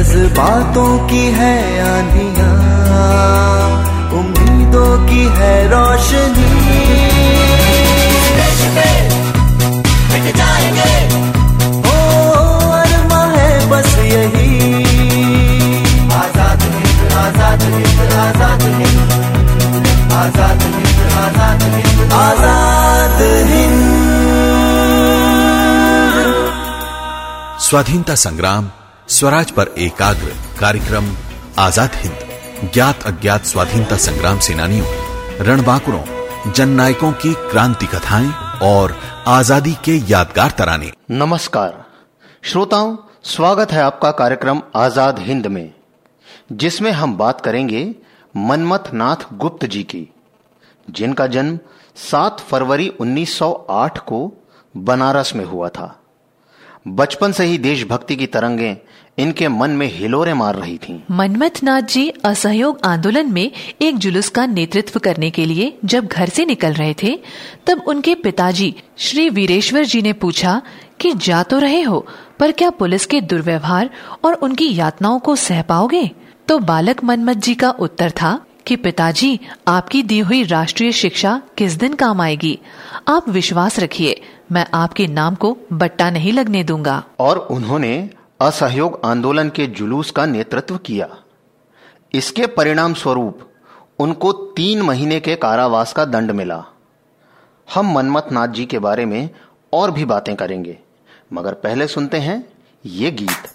जज्बातों की है आंधिया उम्मीदों की है रोशनी। जाएँगे। ओ अरमा है बस यही। आज़ाद हिंद आज़ाद हिंद आज़ाद हिंद। आज़ाद हिंद आज़ाद हिंद। आज़ाद हिंद। स्वाधीनता संग्राम स्वराज पर एकाग्र कार्यक्रम, आज़ाद हिंद, ज्ञात अज्ञात स्वाधीनता संग्राम सेनानियों, रणबांकुरों जन नायकों की क्रांति कथाएँ और आज़ादी के यादगार तराने। नमस्कार। श्रोताओं, स्वागत है आपका कार्यक्रम आज़ाद हिंद में, जिसमें हम बात करेंगे मनमथ नाथ गुप्त जी की, जिनका जन्म 7 फरवरी 1908 को बनारस में हुआ था। बचपन से ही देशभक्ति की तरंगें इनके मन में हिलोरे मार रही थीं। मनमथ नाथ जी असहयोग आंदोलन में एक जुलूस का नेतृत्व करने के लिए जब घर से निकल रहे थे तब उनके पिताजी श्री वीरेश्वर जी ने पूछा कि जा तो रहे हो पर क्या पुलिस के दुर्व्यवहार और उनकी यातनाओं को सह पाओगे? तो बालक मनमथ जी का उत्तर था कि पिताजी आपकी दी हुई राष्ट्रीय शिक्षा किस दिन काम आएगी? आप विश्वास रखिए मैं आपके नाम को बट्टा नहीं लगने दूँगा। और उन्होंने असहयोग आंदोलन के जुलूस का नेतृत्व किया। इसके परिणाम स्वरूप उनको तीन महीने के कारावास का दंड मिला। हम मनमथ नाथ जी के बारे में और भी बातें करेंगे, मगर पहले सुनते हैं ये गीत।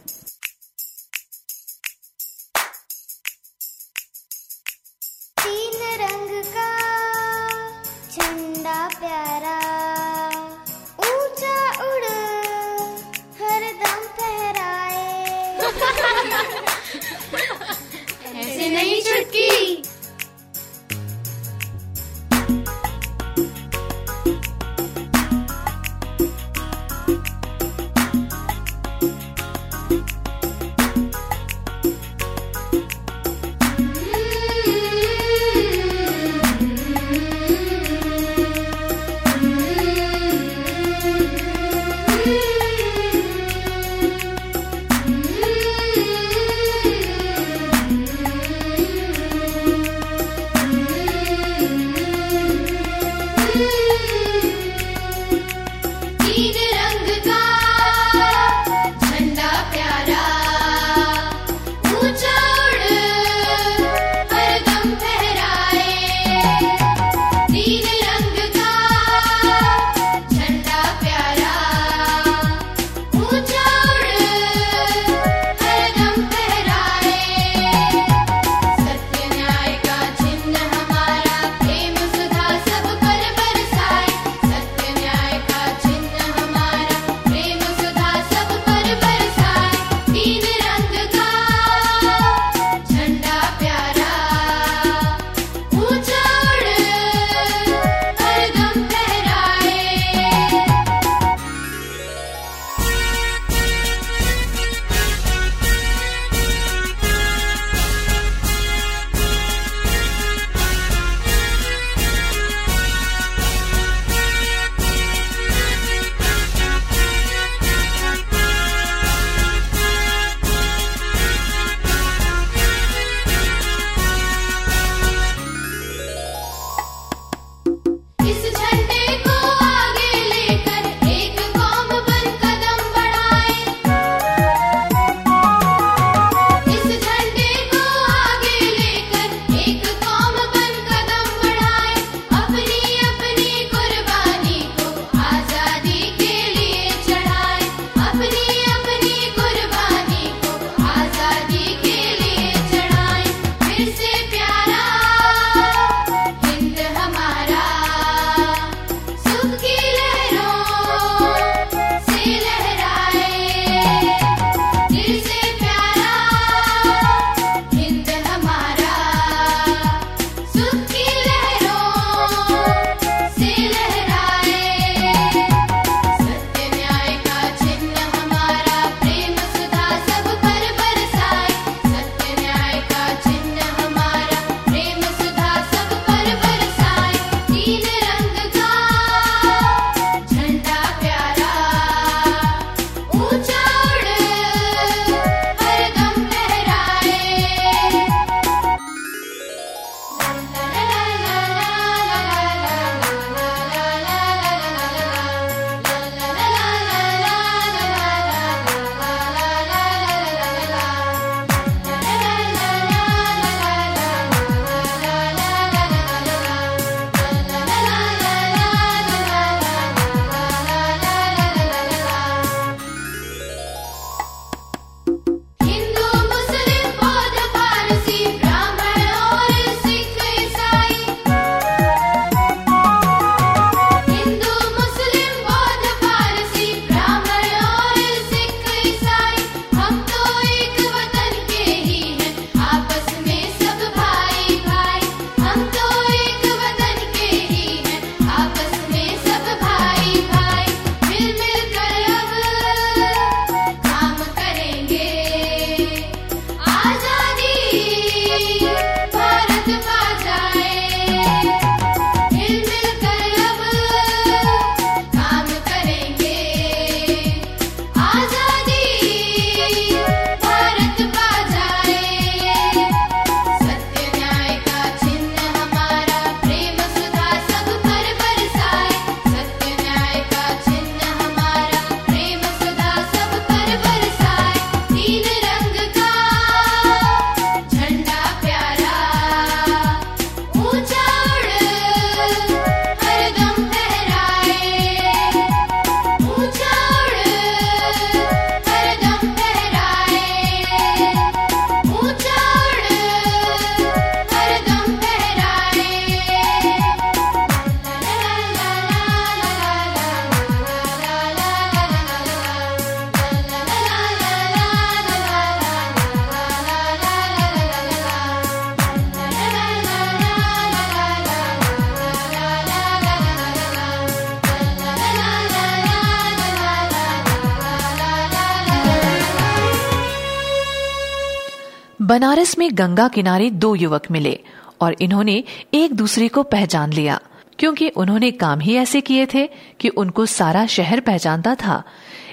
बनारस में गंगा किनारे दो युवक मिले और इन्होंने एक दूसरे को पहचान लिया, क्योंकि उन्होंने काम ही ऐसे किए थे कि उनको सारा शहर पहचानता था।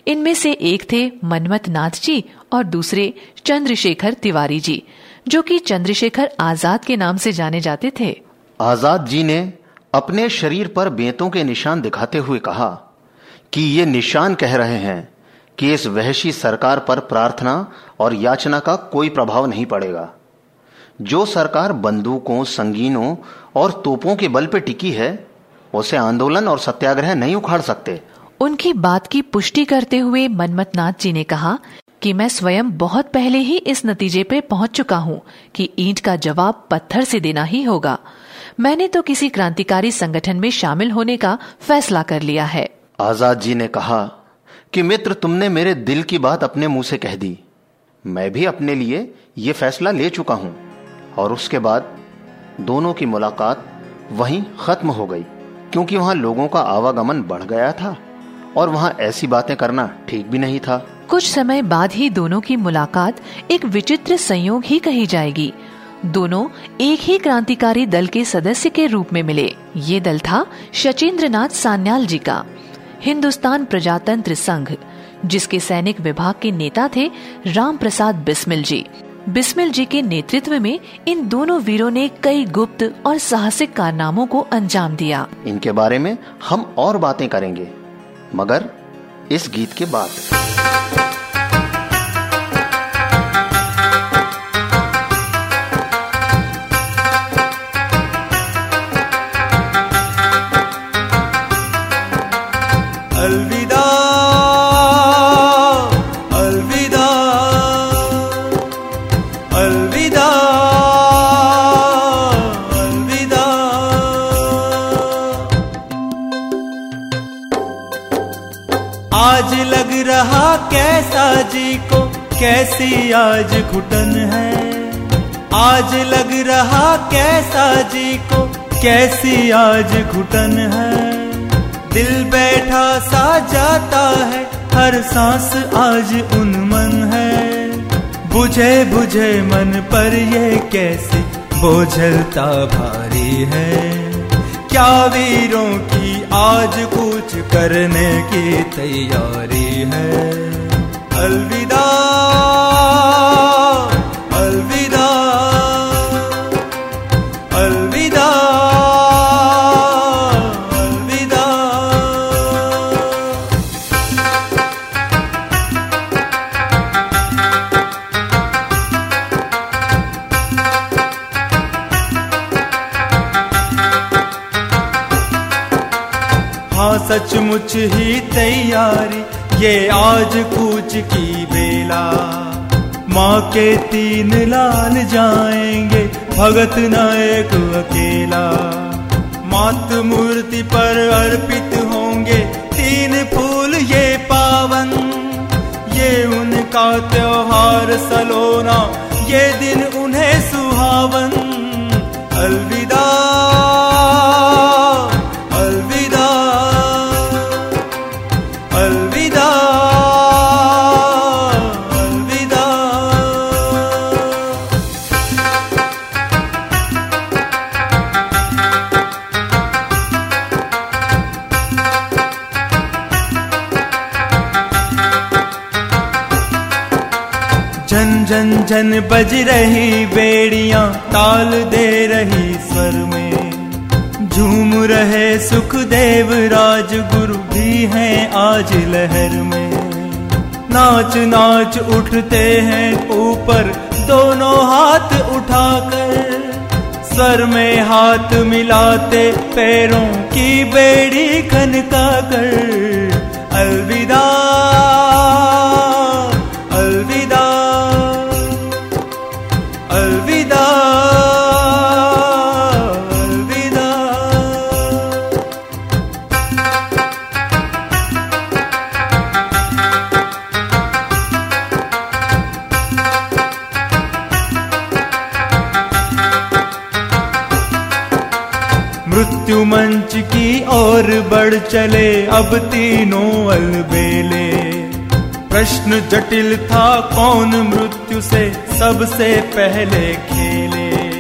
इनमें से एक थे मनमत नाथ जी और दूसरे चंद्रशेखर तिवारी जी, जो कि चंद्रशेखर आज़ाद के नाम से जाने जाते थे। आज़ाद जी ने अपने शरीर पर बेतों के निशान दिखाते हुए कहा कि ये निशान कह रहे हैं कि इस वहशी सरकार पर प्रार्थना और याचना का कोई प्रभाव नहीं पड़ेगा। जो सरकार बंदूकों संगीनों और तोपों के बल पर टिकी है उसे आंदोलन और सत्याग्रह नहीं उखाड़ सकते। उनकी बात की पुष्टि करते हुए मनमत नाथ जी ने कहा कि मैं स्वयं बहुत पहले ही इस नतीजे पे पहुँच चुका हूँ कि ईंट का जवाब पत्थर से देना ही होगा। मैंने तो किसी क्रांतिकारी संगठन में शामिल होने का फैसला कर लिया है। आज़ाद जी ने कहा कि मित्र, तुमने मेरे दिल की बात अपने मुँह से कह दी। मैं भी अपने लिए ये फैसला ले चुका हूँ। और उसके बाद दोनों की मुलाकात वहीं खत्म हो गई, क्योंकि वहाँ लोगों का आवागमन बढ़ गया था और वहाँ ऐसी बातें करना ठीक भी नहीं था। कुछ समय बाद ही दोनों की मुलाकात एक विचित्र संयोग ही कही जाएगी। दोनों एक ही क्रांतिकारी दल के सदस्य के रूप में मिले। ये दल था शचेंद्र नाथ सान्याल जी का। हिंदुस्तान प्रजातंत्र संघ, जिसके सैनिक विभाग के नेता थे राम प्रसाद बिस्मिल जी। बिस्मिल जी के नेतृत्व में इन दोनों वीरों ने कई गुप्त और साहसिक कारनामों को अंजाम दिया। इनके बारे में हम और बातें करेंगे, मगर इस गीत के बाद। कैसी आज घुटन है? आज लग रहा कैसा जी को? कैसी आज घुटन है? दिल बैठा सा जाता है, हर सांस आज उन्मन है। बुझे बुझे मन पर ये कैसे बोझलता भारी है। क्या वीरों की आज कुछ करने की तैयारी है? अलविदा। सचमुच ही तैयारी, ये आज कूच की बेला। माँ के तीन लाल जाएँगे, भगत नायक अकेला। मात मूर्ति पर अर्पित होंगे, तीन फूल ये पावन। ये उनका त्योहार सलोना, ये दिन उन्हें सुहावन। अलविदा जन बज रही बेड़िया, ताल दे रही स्वर में। झूम रहे सुखदेव राज गुरु भी हैं आज लहर में। नाच नाच उठते हैं ऊपर, दोनों हाथ उठाकर। सर में हाथ मिलाते पैरों की बेड़ी खनका कर अलविदा। बढ़ चले अब तीनों अलबेले। प्रश्न जटिल था कौन मृत्यु से सबसे पहले खेले।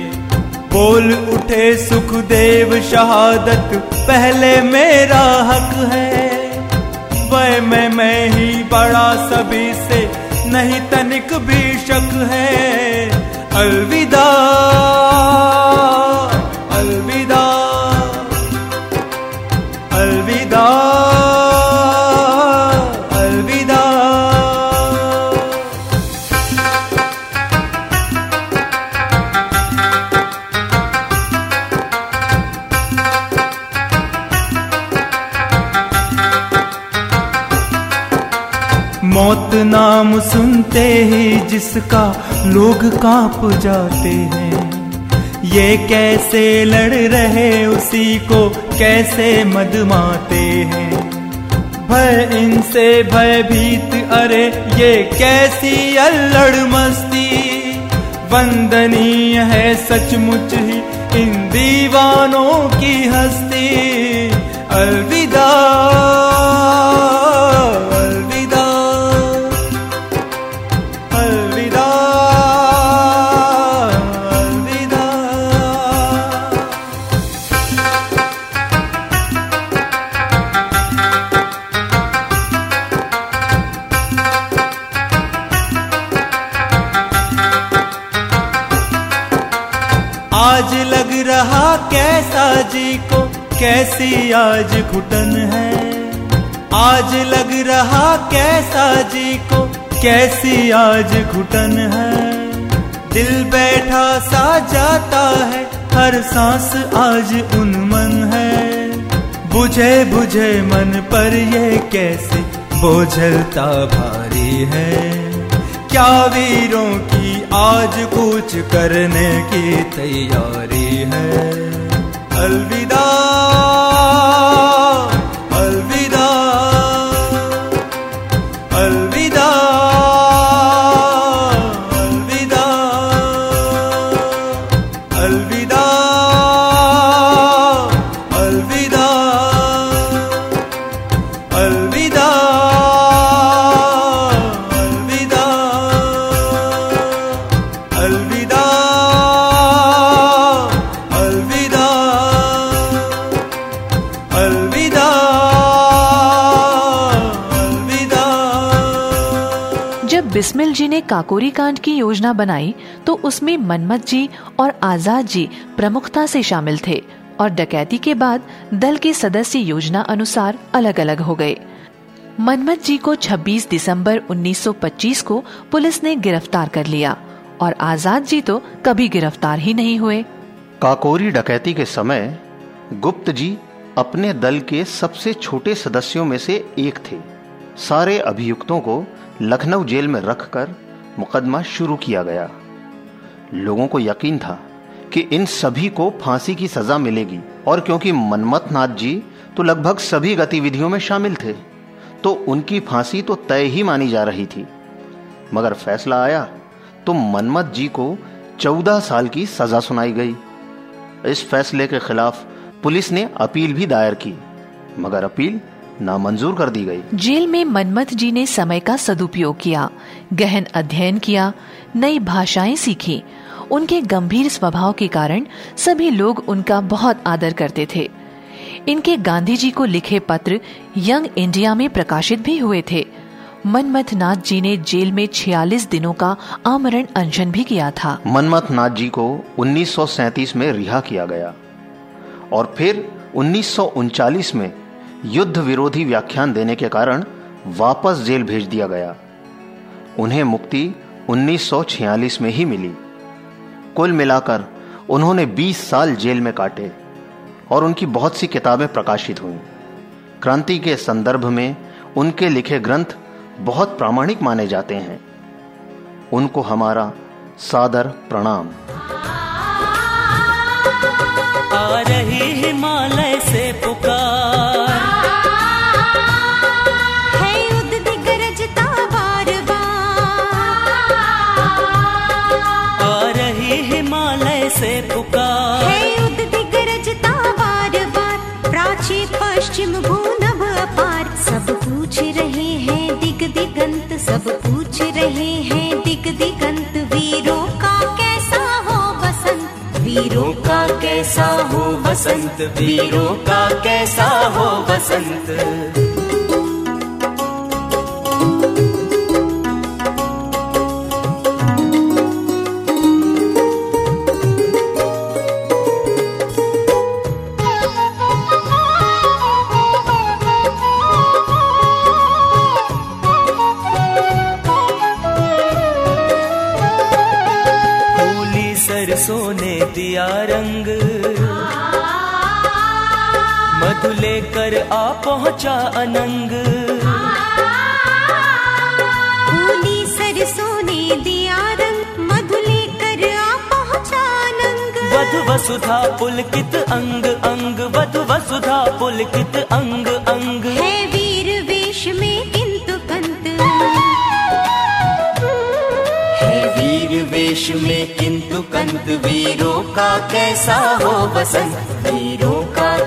बोल उठे सुखदेव शहादत, पहले मेरा हक है। वह मैं मैं ही बड़ा सभी से, नहीं तनिक भी शक है। अलविदा। मौत नाम सुनते ही जिसका लोग काँप जाते हैं। ये कैसे लड़ रहे उसी को कैसे मदमाते हैं। भय इनसे भयभीत अरे ये कैसी अल्लड़ मस्ती। वंदनीय है सचमुच ही इन दीवानों की हस्ती। अलविदा। आज लग रहा कैसा जी को, कैसी आज घुटन है। आज लग रहा कैसा जी को, कैसी आज घुटन है। दिल बैठा सा जाता है, हर सांस आज उन्मन है। बुझे बुझे मन पर ये कैसे बोझलता भारी है। क्या वीरों की आज कुछ करने की तैयारी है। अलविदा। काकोरी कांड की योजना बनाई तो उसमें मनमत जी और आज़ाद जी प्रमुखता से शामिल थे और डकैती के बाद दल के सदस्य योजना अनुसार अलग अलग हो गए। मनमत जी को 26 दिसंबर 1925 को पुलिस ने गिरफ़्तार कर लिया और आज़ाद जी तो कभी गिरफ़्तार ही नहीं हुए। काकोरी डकैती के समय गुप्त जी अपने दल के सबसे छोटे सदस्यों में से एक थे। सारे अभियुक्तों को लखनऊ जेल में रखकर मुकदमा शुरू किया गया। लोगों को यकीन था कि इन सभी को फांसी की सजा मिलेगी और क्योंकि मनमथ नाथ जी तो लगभग सभी गतिविधियों में शामिल थे तो उनकी फांसी तो तय ही मानी जा रही थी। मगर फैसला आया तो मनमत जी को चौदह साल की सजा सुनाई गई। इस फैसले के खिलाफ पुलिस ने अपील भी दायर की, मगर अपील नामंजूर कर दी गई। जेल में मनमथ जी ने समय का सदुपयोग किया गहन अध्ययन किया नई भाषाएँ सीखी। उनके गंभीर स्वभाव के कारण सभी लोग उनका बहुत आदर करते थे। इनके गांधी जी को लिखे पत्र यंग इंडिया में प्रकाशित भी हुए थे। मनमथ नाथ जी ने जेल में 46 दिनों का आमरण अनशन भी किया था। मनमथ नाथ जी को 1937 में रिहा किया गया और फिर उन्नीस में युद्ध विरोधी व्याख्यान देने के कारण वापस जेल भेज दिया गया। उन्हें मुक्ति 1946 में ही मिली। कुल मिलाकर उन्होंने 20 साल जेल में काटे और उनकी बहुत सी किताबें प्रकाशित हुईं। क्रांति के संदर्भ में उनके लिखे ग्रंथ बहुत प्रामाणिक माने जाते हैं। उनको हमारा सादर प्रणाम। आ रही हिमालय से पुकार कैसा हो बसंत वीरों का कैसा हो वसंत? आ पहुँचा अनंग। फूली सरसों ने दिया रंग मधु लेकर आ पहुँचा नंग वधु वसुधा पुलकित अंग अंग वधु वसुधा पुलकित अंग अंग। है वीर वेश में किंतु कंत है वीर वेश में किंतु कंत वीरों का कैसा हो बसंत वीरों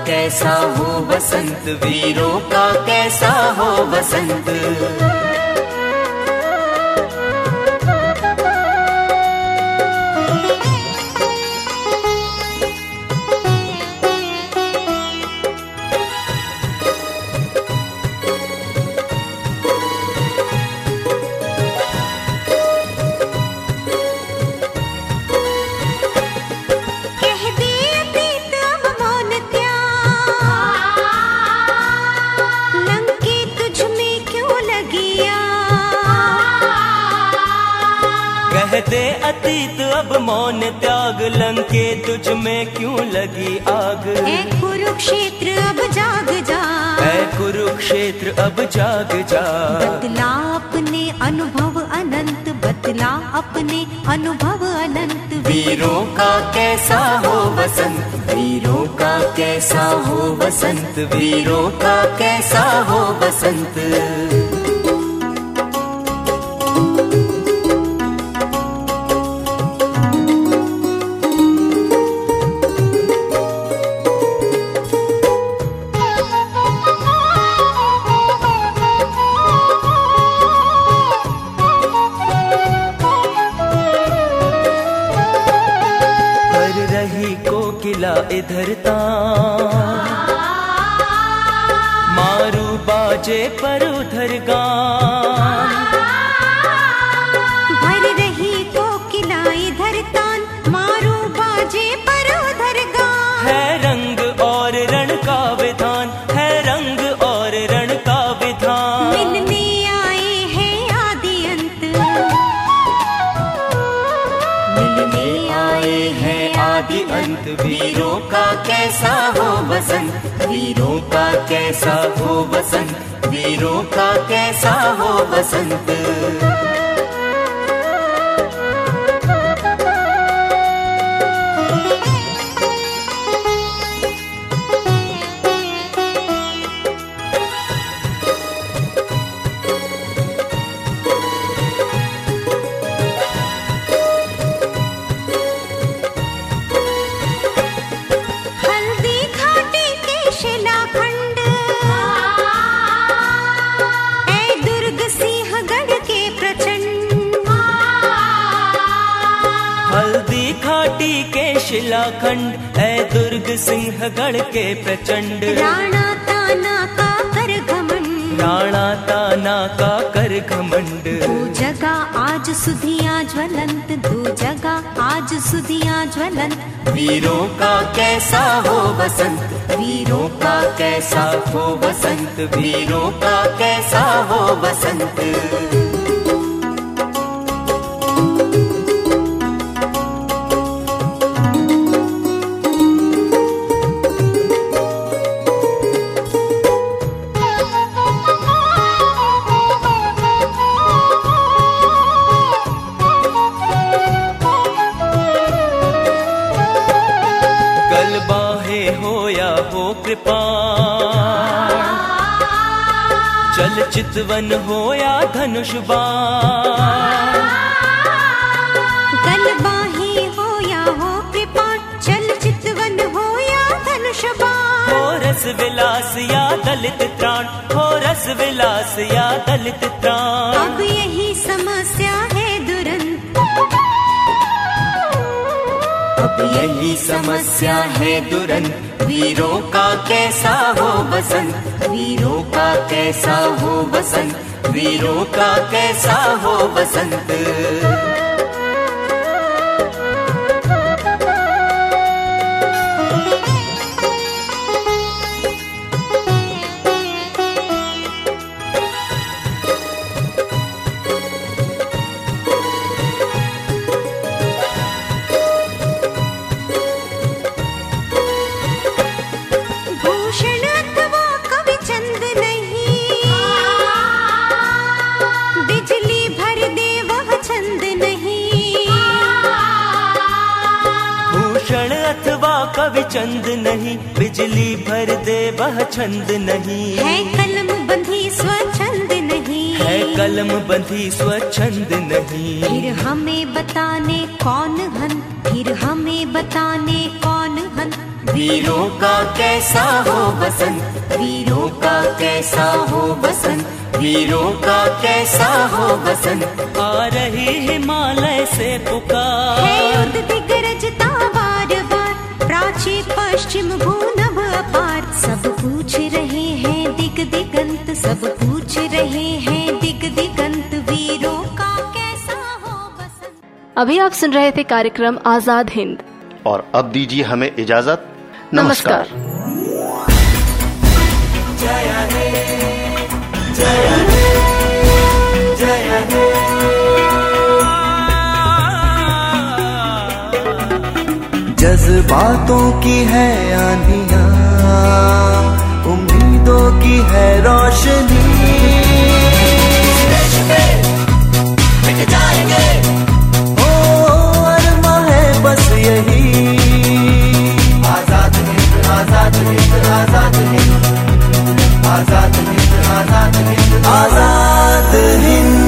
कैसा हो बसंत वीरों का कैसा हो बसंत लंके तुझ में क्यों लगी आग? कुरुक्षेत्र अब जाग जा। कुरुक्षेत्र अब जाग जा। बदला अपने अनुभव अनंत बदला अपने अनुभव अनंत। वीरों का कैसा हो बसंत वीरों का कैसा हो बसंत वीरों का कैसा हो बसंत बाजे पर उधर गान का कैसा हो बसंत? वीरों का कैसा हो बसंत? है दुर्ग सिंहगढ़ के प्रचंड। राणा ताना का कर घमंड। राणा ताना का कर घमंड। दो जगह आज सुधिया ज्वलंत दू जगा आज सुधिया ज्वलंत। वीरों का कैसा हो बसंत वीरों का कैसा हो बसंत वीरों का कैसा हो बसंत चितवन हो या धनुष बाण। गल बाही हो या हो कृपा चल चितवन हो या धनुष बाण। हो रस विलास या दलित त्राण हो रस विलास या दलित त्राण। अब यही समस्या है दुरंत अब यही समस्या है दुरंत वीरों का कैसा हो बसंत वीरों का कैसा हो बसंत वीरों का कैसा हो बसंत चंद नहीं बिजली भर दे वह छंद नहीं। है कलम बंधी स्वच्छंद नहीं। है कलम बंधी स्वच्छंद नहीं। फिर हमें बताने कौन हन फिर हमें बताने कौन हन। वीरों का कैसा हो बसंत वीरों का कैसा हो बसंत वीरों का कैसा हो बसंत आ रही हिमालय से है पुकार सब पूछ रहे हैं दिग दिगंत सब पूछ रहे हैं दिग दिगंत वीरों का कैसा हो बसंत। अभी आप सुन रहे थे कार्यक्रम आज़ाद हिंद। और अब दीजिए हमें इजाज़त। नमस्कार। जज्बातों की है है है बस आज़ाद हिंद। आज़ाद हिंद आज़ाद हिंद। आज़ाद हिंद।